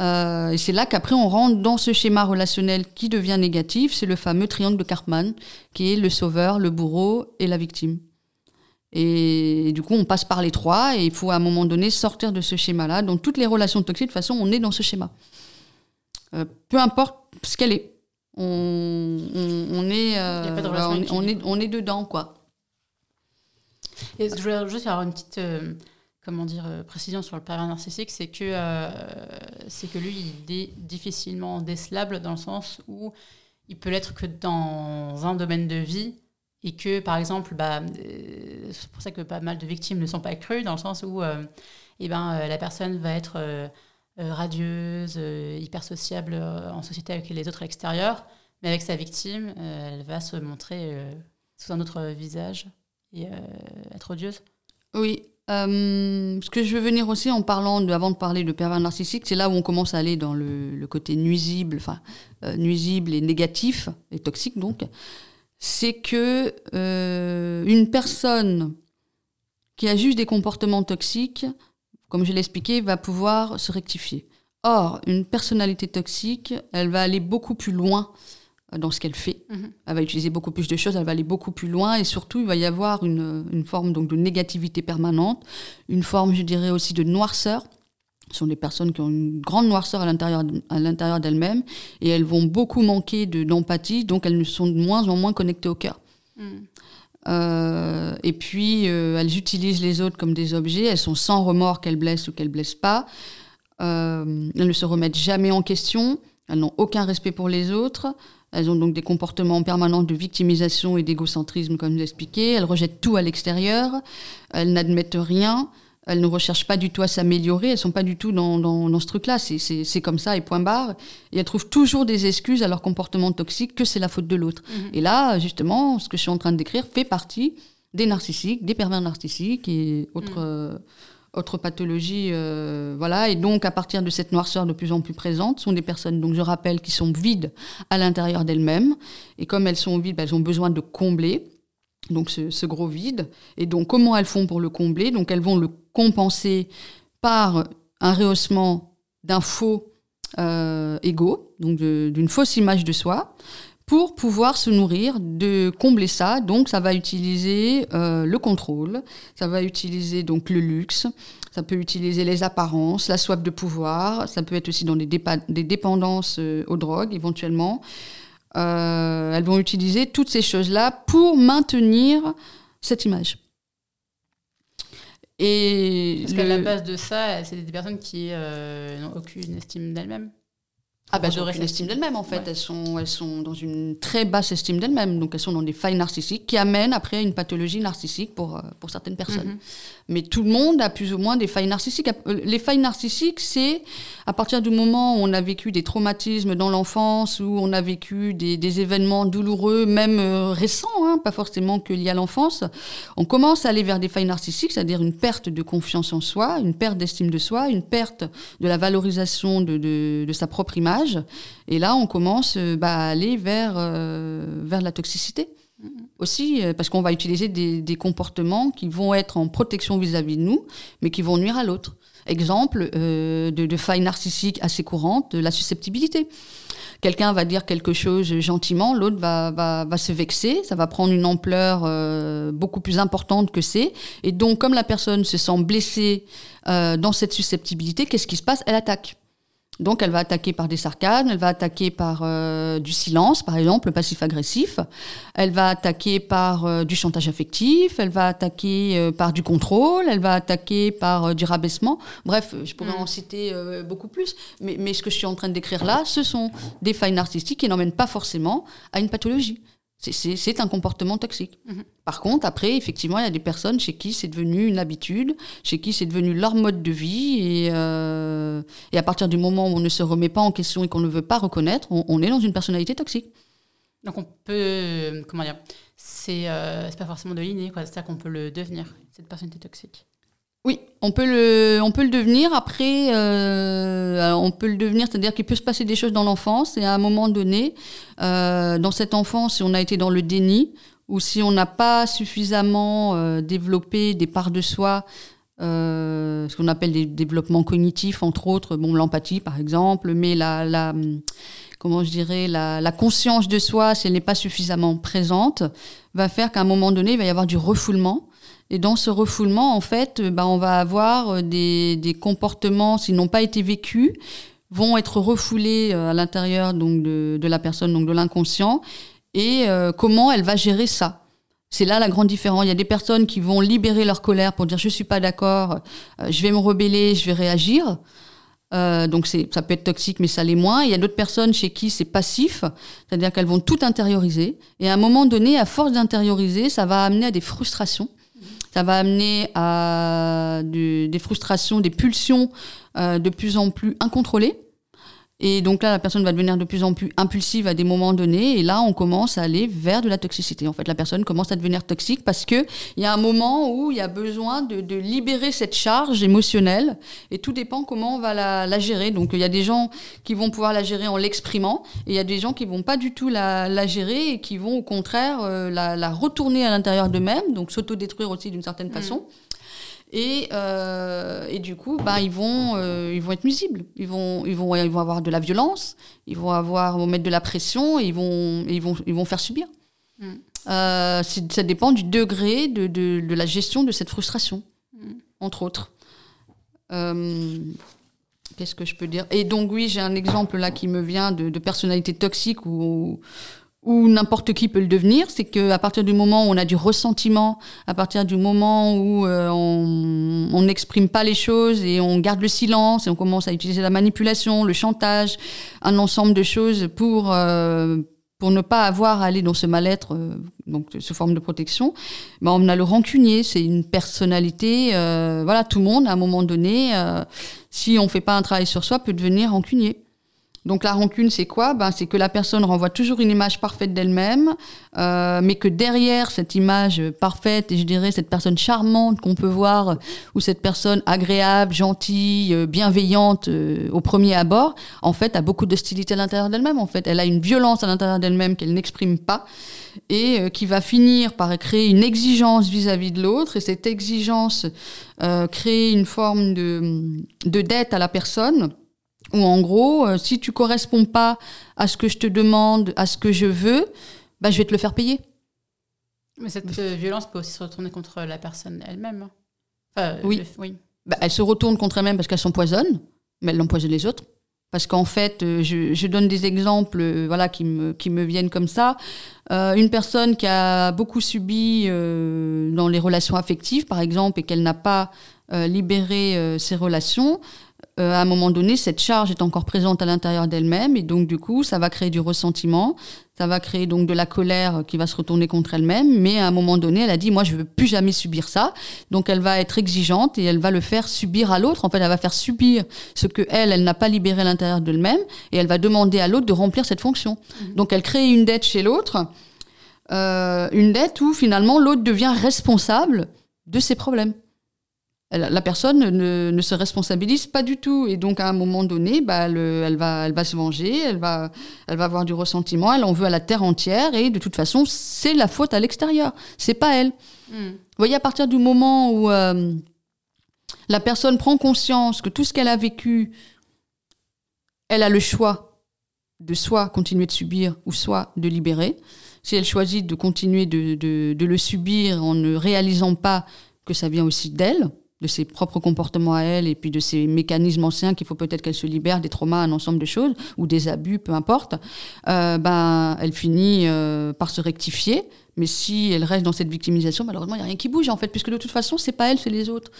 Euh, et c'est là qu'après on rentre dans ce schéma relationnel qui devient négatif, c'est le fameux triangle de Cartman, qui est le sauveur, le bourreau et la victime. Et, du coup, on passe par les trois et il faut à un moment donné sortir de ce schéma-là. Dans toutes les relations toxiques, de toute façon, on est dans ce schéma. Euh, peu importe ce qu'elle est. On, on, est, euh, on, est, on est dedans, quoi. Et je voulais juste avoir une petite comment dire, euh, précision sur le pervers narcissique, c'est que, euh, c'est que lui, il est difficilement décelable dans le sens où il peut l'être que dans un domaine de vie et que, par exemple, bah, euh, c'est pour ça que pas mal de victimes ne sont pas crues, dans le sens où eh ben, la personne va être radieuse, hyper sociable en société avec les autres à l'extérieur, mais avec sa victime, elle va se montrer sous un autre visage et être odieuse. Oui, euh, ce que je veux venir aussi en parlant, de, avant de parler de pervers narcissique, c'est là où on commence à aller dans le, côté nuisible, enfin euh, nuisible et négatif et toxique donc. C'est que euh, une personne qui a juste des comportements toxiques, comme je l'ai expliqué, va pouvoir se rectifier. Or, une personnalité toxique, elle va aller beaucoup plus loin dans ce qu'elle fait. Mhm. Elle va utiliser beaucoup plus de choses, elle va aller beaucoup plus loin et surtout il va y avoir une, une forme donc de négativité permanente, une forme je dirais aussi de noirceur. Ce sont des personnes qui ont une grande noirceur à l'intérieur à l'intérieur d'elles-mêmes et elles vont beaucoup manquer d'empathie, donc elles sont de moins en moins connectées au cœur. Mhm. Euh, et puis euh, elles utilisent les autres comme des objets, elles sont sans remords qu'elles blessent ou qu'elles blessent pas. Euh, elles ne se remettent jamais en question, elles n'ont aucun respect pour les autres. Elles ont donc des comportements permanents de victimisation et d'égocentrisme, comme l'ai expliqué. Elles rejettent tout à l'extérieur. Elles n'admettent rien. Elles ne recherchent pas du tout à s'améliorer. Elles sont pas du tout dans, dans, ce truc-là. C'est comme ça et point barre. Et elles trouvent toujours des excuses à leur comportement toxique que c'est la faute de l'autre. Mhm. Et là, justement, ce que je suis en train de décrire fait partie des narcissiques, des pervers narcissiques et autres. Mhm. Euh, autre pathologie, euh, voilà. Et donc, à partir de cette noirceur de plus en plus présente, sont des personnes, donc je rappelle, qui sont vides à l'intérieur d'elles-mêmes. Et comme elles sont vides, ben, elles ont besoin de combler donc ce, gros vide. Et donc, comment elles font pour le combler? Donc, elles vont le compenser par un rehaussement d'un faux euh, ego, donc d'une fausse image de soi pour pouvoir se nourrir, de combler ça. Donc, ça va utiliser euh, le contrôle, ça va utiliser donc le luxe, ça peut utiliser les apparences, la soif de pouvoir, ça peut être aussi dans des, des dépendances euh, aux drogues éventuellement. Euh, elles vont utiliser toutes ces choses-là pour maintenir cette image. Et Parce qu'à la base de ça, c'est des personnes qui n'ont aucune estime d'elles-mêmes. Ah bah, une estime d'elles-mêmes en fait. Elles, sont, elles sont dans une très basse estime d'elles-mêmes. Donc elles sont dans des failles narcissiques qui amènent après à une pathologie narcissique pour, euh, pour certaines personnes. Mhm. Mais tout le monde a plus ou moins des failles narcissiques. Euh, les failles narcissiques, c'est à partir du moment où on a vécu des traumatismes dans l'enfance, où on a vécu des, des événements douloureux, même euh, récents, hein, pas forcément que liés à l'enfance, on commence à aller vers des failles narcissiques, c'est-à-dire une perte de confiance en soi, une perte d'estime de soi, une perte de la valorisation de, de, de sa propre image et là, on commence euh, bah, à aller vers, euh, vers la toxicité. Aussi, euh, parce qu'on va utiliser des, comportements qui vont être en protection vis-à-vis de nous, mais qui vont nuire à l'autre. Exemple de, de failles narcissiques assez courantes, la susceptibilité. Quelqu'un va dire quelque chose gentiment, l'autre va, va, va, se vexer, ça va prendre une ampleur beaucoup plus importante que c'est. Et donc, comme la personne se sent blessée dans cette susceptibilité, qu'est-ce qui se passe? Elle attaque. Donc elle va attaquer par des sarcasmes, elle va attaquer par euh, du silence, par exemple, le passif-agressif. Elle va attaquer par euh, du chantage affectif, elle va attaquer euh, par du contrôle, elle va attaquer par du rabaissement. Bref, je pourrais en mm. citer beaucoup plus. Mais, mais, ce que je suis en train de décrire là, ce sont des failles narcissiques qui n'emmènent pas forcément à une pathologie. C'est un comportement toxique. Mhm. Par contre, après, effectivement, il y a des personnes chez qui c'est devenu une habitude, chez qui c'est devenu leur mode de vie. Et, euh, et, à partir du moment où on ne se remet pas en question et qu'on ne veut pas reconnaître, on, on, est dans une personnalité toxique. Donc on peut, comment dire, c'est euh, pas forcément de l'inné, c'est-à-dire qu'on peut le devenir, cette personnalité toxique. Oui, on peut le, on peut le devenir. Après, euh, on peut le devenir, c'est-à-dire qu'il peut se passer des choses dans l'enfance et à un moment donné, euh, dans cette enfance, si on a été dans le déni ou si on n'a pas suffisamment euh, développé des parts de soi, euh, ce qu'on appelle des développements cognitifs, entre autres, bon, l'empathie par exemple, mais la, la comment je dirais, la, la conscience de soi, si elle n'est pas suffisamment présente, va faire qu'à un moment donné, il va y avoir du refoulement et dans ce refoulement, en fait, bah, on va avoir euh, des, des comportements, s'ils n'ont pas été vécus, vont être refoulés euh, à l'intérieur donc de, de, la personne, donc de l'inconscient, et euh, comment elle va gérer ça? C'est là la grande différence. Il y a des personnes qui vont libérer leur colère pour dire je suis pas d'accord, euh, je vais me rebeller, je vais réagir. Euh, donc ça peut être toxique, mais ça l'est moins. Il y a d'autres personnes chez qui c'est passif, c'est-à-dire qu'elles vont tout intérioriser. Et à un moment donné, à force d'intérioriser, ça va amener à des frustrations ça va amener à des frustrations, des pulsions euh, de plus en plus incontrôlées. Et donc là, la personne va devenir de plus en plus impulsive à des moments donnés. Et là, on commence à aller vers de la toxicité. En fait, la personne commence à devenir toxique parce que il y a un moment où il y a besoin de, de, libérer cette charge émotionnelle. Et tout dépend comment on va la, la, gérer. Donc, il y a des gens qui vont pouvoir la gérer en l'exprimant. Et il y a des gens qui vont pas du tout la, la gérer et qui vont au contraire euh, la, la, retourner à l'intérieur d'eux-mêmes. Donc, s'autodétruire aussi d'une certaine mmh. façon. Et, euh, et, du coup, bah, ils, vont, euh, ils vont être nuisibles. Ils vont, ils, vont, ils vont avoir de la violence, ils vont, avoir, vont mettre de la pression, et ils vont, ils vont, ils vont faire subir. Mm. Euh, ça dépend du degré de, de, de, la gestion de cette frustration, mm. entre autres. Qu'est-ce que je peux dire? Et donc oui, j'ai un exemple là qui me vient de, de personnalité toxique où, ou n'importe qui peut le devenir, c'est qu'à partir du moment où on a du ressentiment, à partir du moment où euh, on n'exprime pas les choses et on garde le silence et on commence à utiliser la manipulation, le chantage, un ensemble de choses pour euh, pour ne pas avoir à aller dans ce mal-être, euh, donc sous forme de protection, ben on a le rancunier, c'est une personnalité, euh, voilà, tout le monde à un moment donné, euh, si on fait pas un travail sur soi, peut devenir rancunier. Donc la rancune, c'est quoi? Ben, C'est que la personne renvoie toujours une image parfaite d'elle-même, euh, mais que derrière cette image parfaite, et je dirais cette personne charmante qu'on peut voir, ou cette personne agréable, gentille, euh, bienveillante euh, au premier abord, en fait, a beaucoup d'hostilité à l'intérieur d'elle-même. En fait, elle a une violence à l'intérieur d'elle-même qu'elle n'exprime pas et qui va finir par créer une exigence vis-à-vis -vis de l'autre. Et cette exigence crée une forme de, de dette à la personne ou en gros, euh, si tu corresponds pas à ce que je te demande, à ce que je veux, bah, je vais te le faire payer. Mais cette euh, violence peut aussi se retourner contre la personne elle-même. Enfin, oui. Le, oui. Bah, elle se retourne contre elle-même parce qu'elle s'empoisonne, mais elle empoisonne les autres. Parce qu'en fait, euh, je, je, donne des exemples euh, voilà, qui, me, qui me viennent comme ça. Euh, une personne qui a beaucoup subi euh, dans les relations affectives, par exemple, et qu'elle n'a pas euh, libéré ses relations, euh, à un moment donné, cette charge est encore présente à l'intérieur d'elle-même et donc du coup, ça va créer du ressentiment, ça va créer donc de la colère qui va se retourner contre elle-même. Mais à un moment donné, elle a dit moi, je veux plus jamais subir ça. Donc elle va être exigeante et elle va le faire subir à l'autre. En fait, elle va faire subir ce que elle, elle n'a pas libéré à l'intérieur d'elle-même et elle va demander à l'autre de remplir cette fonction. Mmh. Donc elle crée une dette chez l'autre, euh, une dette où finalement l'autre devient responsable de ses problèmes la personne ne, ne, se responsabilise pas du tout. Et donc, à un moment donné, bah, le, elle, va, elle va se venger, elle va, elle va avoir du ressentiment, elle en veut à la terre entière. Et de toute façon, c'est la faute à l'extérieur. C'est pas elle. Mm. Vous voyez, à partir du moment où euh, la personne prend conscience que tout ce qu'elle a vécu, elle a le choix de soit continuer de subir ou soit de libérer. Si elle choisit de continuer de, de, de le subir en ne réalisant pas que ça vient aussi d'elle, de ses propres comportements à elle et puis de ses mécanismes anciens qu'il faut peut-être qu'elle se libère des traumas, un ensemble de choses ou des abus, peu importe, euh, ben elle finit euh, par se rectifier. Mais si elle reste dans cette victimisation, malheureusement il n'y a rien qui bouge en fait, puisque de toute façon c'est pas elle, c'est les autres.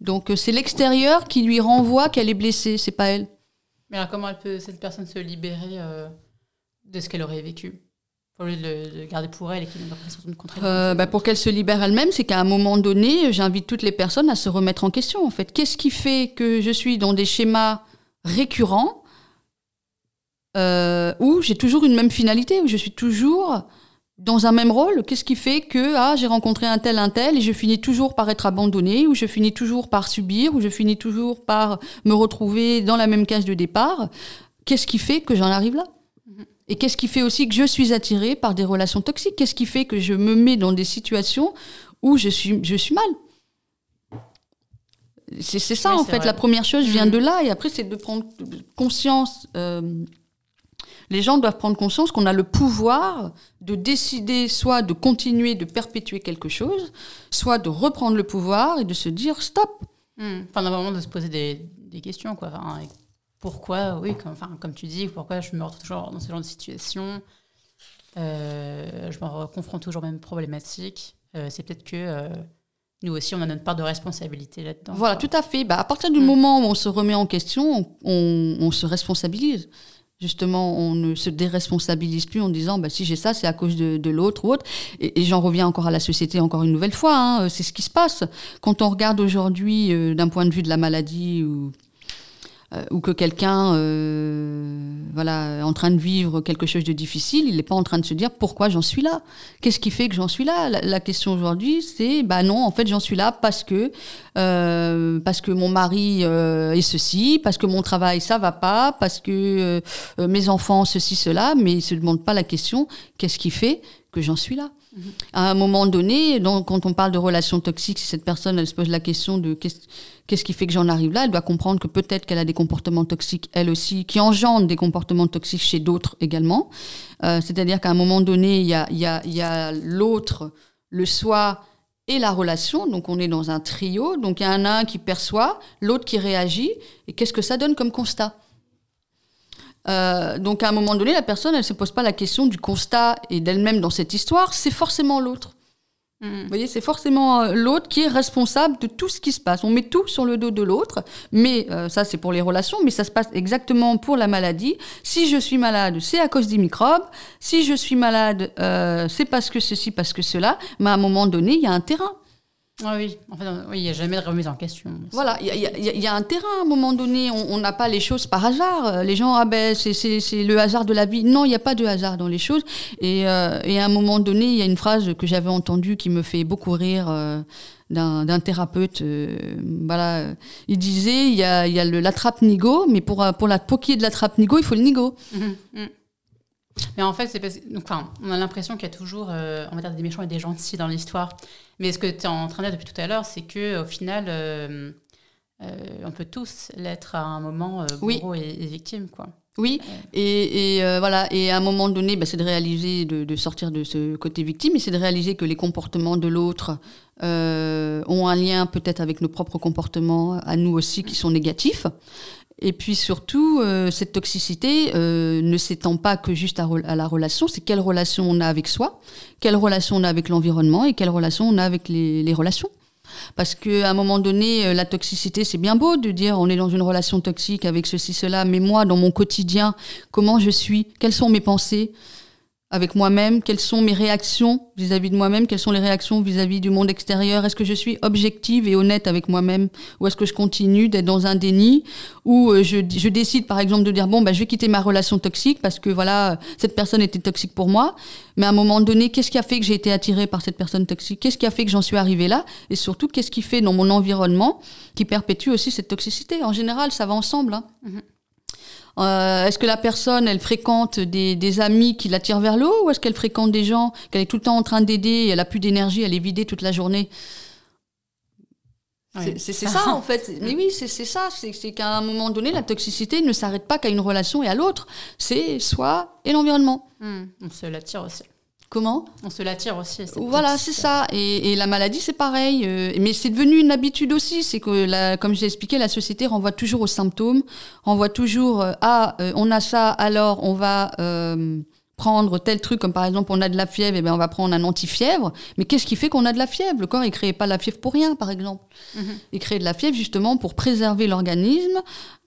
Donc euh, c'est l'extérieur qui lui renvoie qu'elle est blessée, c'est pas elle. Mais alors comment cette personne se libérer de ce qu'elle aurait vécu? Pour lui de le garder pour elle et qu'il de contrôler. Euh, bah, pour qu'elle se libère elle-même, c'est qu'à un moment donné, j'invite toutes les personnes à se remettre en question. En fait, qu'est-ce qui fait que je suis dans des schémas récurrents euh, où j'ai toujours une même finalité, où je suis toujours dans un même rôle? Qu'est-ce qui fait que ah, j'ai rencontré un tel, un tel, et je finis toujours par être abandonnée, ou je finis toujours par subir, ou je finis toujours par me retrouver dans la même case de départ? Qu'est-ce qui fait que j'en arrive là? Et qu'est-ce qui fait aussi que je suis attirée par des relations toxiques? Qu'est-ce qui fait que je me mets dans des situations où je suis, je suis mal? C'est ça en fait. La première chose vient mhm. de là et après c'est de prendre conscience euh, les gens doivent prendre conscience qu'on a le pouvoir de décider soit de continuer de perpétuer quelque chose, soit de reprendre le pouvoir et de se dire stop. Hmm. Enfin, vraiment de se poser des, des questions. Quoi. Enfin, pourquoi, oui, comme, enfin, comme tu dis, pourquoi je me retrouve toujours dans ce genre de situation euh, Je me confronte toujours aux mêmes problématiques. Euh, c'est peut-être que euh, nous aussi, on a notre part de responsabilité là-dedans. Voilà, tout à fait. Bah, à partir du hmm. moment où on se remet en question, on, on se responsabilise justement, on ne se déresponsabilise plus en disant bah, si j'ai ça, c'est à cause de, l'autre ou autre. Et, j'en reviens encore à la société, encore une nouvelle fois. Hein, c'est ce qui se passe. Quand on regarde aujourd'hui, d'un point de vue de la maladie ou euh, ou que quelqu'un euh, voilà, est en train de vivre quelque chose de difficile, il n'est pas en train de se dire pourquoi j'en suis là. Qu'est-ce qui fait que j'en suis là? La, question aujourd'hui, c'est bah non, en fait j'en suis là parce que euh, parce que mon mari est ceci, parce que mon travail ça va pas, parce que mes enfants ceci cela, mais il se demande pas la question qu'est-ce qui fait que j'en suis là? À un moment donné, donc, quand on parle de relations toxiques, si cette personne elle se pose la question de qu'est-ce qui fait que j'en arrive là, elle doit comprendre que peut-être qu'elle a des comportements toxiques elle aussi, qui engendrent des comportements toxiques chez d'autres également. Euh, c'est-à-dire qu'à un moment donné, il y a, l'autre, le soi et la relation. Donc on est dans un trio. Donc il y a un un qui perçoit, l'autre qui réagit. Et qu'est-ce que ça donne comme constat? Euh, donc à un moment donné, la personne, elle ne se pose pas la question du constat et d'elle-même dans cette histoire, c'est forcément l'autre. Mm. Vous voyez, c'est forcément euh, l'autre qui est responsable de tout ce qui se passe. On met tout sur le dos de l'autre, mais euh, ça c'est pour les relations, mais ça se passe exactement pour la maladie. Si je suis malade, c'est à cause des microbes. Si je suis malade, c'est parce que ceci, parce que cela. Mais à un moment donné, il y a un terrain. Ah oui, en fait, il n'y a jamais de remise en question. Voilà, il y, a un terrain à un moment donné, on n'a pas les choses par hasard. Les gens, ah ben, c'est le hasard de la vie. Non, il n'y a pas de hasard dans les choses. Et, euh, et, à un moment donné, il y a une phrase que j'avais entendue qui me fait beaucoup rire. Euh, d'un thérapeute. Euh, voilà, il disait il y a, y a l'attrape-nigo, mais pour, pour, la, pour de l'attrape-nigo, il faut le nigo. Mmh, mmh. Mais en fait, c'est parce enfin, on a l'impression qu'il y a toujours, euh, on va dire, des méchants et des gentils dans l'histoire. Mais ce que tu es en train de dire depuis tout à l'heure, c'est que au final, euh, euh, on peut tous l'être à un moment bourreau et, victime, quoi. Oui, et, voilà, et à un moment donné, bah, c'est de réaliser, de, sortir de ce côté victime, et c'est de réaliser que les comportements de l'autre ont un lien peut-être avec nos propres comportements à nous aussi qui sont négatifs. Et puis surtout, euh, cette toxicité euh, ne s'étend pas que juste à, la relation, c'est quelle relation on a avec soi, quelle relation on a avec l'environnement et quelle relation on a avec les, relations. Parce qu'à un moment donné, euh, la toxicité, c'est bien beau de dire on est dans une relation toxique avec ceci, cela, mais moi, dans mon quotidien, comment je suis, quelles sont mes pensées, avec moi-même, quelles sont mes réactions vis-à-vis de moi-même, quelles sont les réactions vis-à-vis du monde extérieur, est-ce que je suis objective et honnête avec moi-même, ou est-ce que je continue d'être dans un déni, ou euh, je, je, décide par exemple de dire bon bah je vais quitter ma relation toxique parce que voilà cette personne était toxique pour moi, mais à un moment donné qu'est-ce qui a fait que j'ai été attirée par cette personne toxique, qu'est-ce qui a fait que j'en suis arrivée là, et surtout qu'est-ce qui fait dans mon environnement qui perpétue aussi cette toxicité? En général ça va ensemble. Hein. Mm-hmm. Euh, est-ce que la personne, elle fréquente des, amis qui l'attirent vers le haut ou est-ce qu'elle fréquente des gens qu'elle est tout le temps en train d'aider, elle a plus d'énergie, elle est vidée toute la journée? C'est (laughs) ça en fait. Mais oui, c'est ça. C'est qu'à un moment donné, la toxicité ne s'arrête pas qu'à une relation et à l'autre. C'est soi et l'environnement. Hmm. On se l'attire aussi. Comment On se l'attire aussi. Voilà, c'est ça. Et, la maladie, c'est pareil. Euh, mais c'est devenu une habitude aussi. C'est que, la, comme j'ai expliqué, la société renvoie toujours aux symptômes, renvoie toujours euh, ah, euh, on a ça, alors on va prendre tel truc, comme par exemple on a de la fièvre, et ben on va prendre un anti-fièvre. Mais qu'est-ce qui fait qu'on a de la fièvre? Le corps, il ne crée pas la fièvre pour rien, par exemple. Mhm. Il crée de la fièvre justement pour préserver l'organisme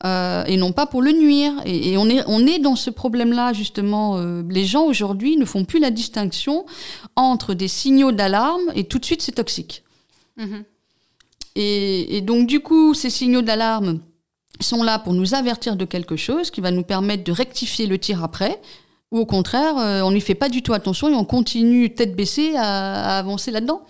euh, et non pas pour le nuire. Et, on, est, on est dans ce problème-là, justement. Euh, les gens aujourd'hui ne font plus la distinction entre des signaux d'alarme et tout de suite c'est toxique. Mhm. Et, et donc du coup, ces signaux d'alarme sont là pour nous avertir de quelque chose qui va nous permettre de rectifier le tir après ou au contraire, euh, on n'y fait pas du tout attention et on continue tête baissée à, avancer là-dedans.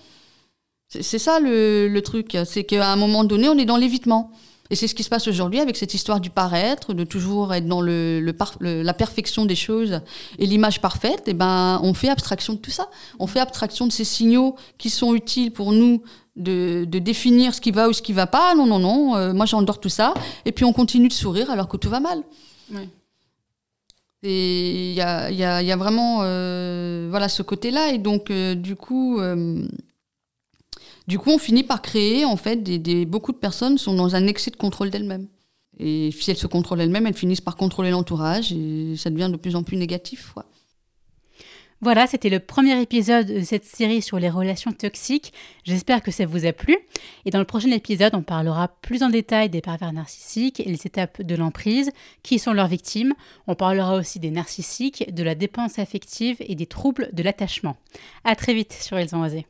C'est ça le, truc, c'est qu'à un moment donné, on est dans l'évitement. Et c'est ce qui se passe aujourd'hui avec cette histoire du paraître, de toujours être dans la perfection des choses et l'image parfaite. Et ben, on fait abstraction de tout ça. On fait abstraction de ces signaux qui sont utiles pour nous de, définir ce qui va ou ce qui va pas. Non, non, non. Euh, moi, j'endors tout ça. Et puis on continue de sourire alors que tout va mal. Et il y a, y, a, y a, vraiment euh, voilà, ce côté-là. Et donc, euh, du coup, euh, du coup, on finit par créer, en fait, des, des, beaucoup de personnes sont dans un excès de contrôle d'elles-mêmes. Et si elles se contrôlent elles-mêmes, elles finissent par contrôler l'entourage et ça devient de plus en plus négatif. Ouais. Voilà, c'était le premier épisode de cette série sur les relations toxiques. J'espère que ça vous a plu. Et dans le prochain épisode, on parlera plus en détail des pervers narcissiques et les étapes de l'emprise, qui sont leurs victimes. On parlera aussi des narcissiques, de la dépense affective et des troubles de l'attachement. À très vite sur Ils ont osé.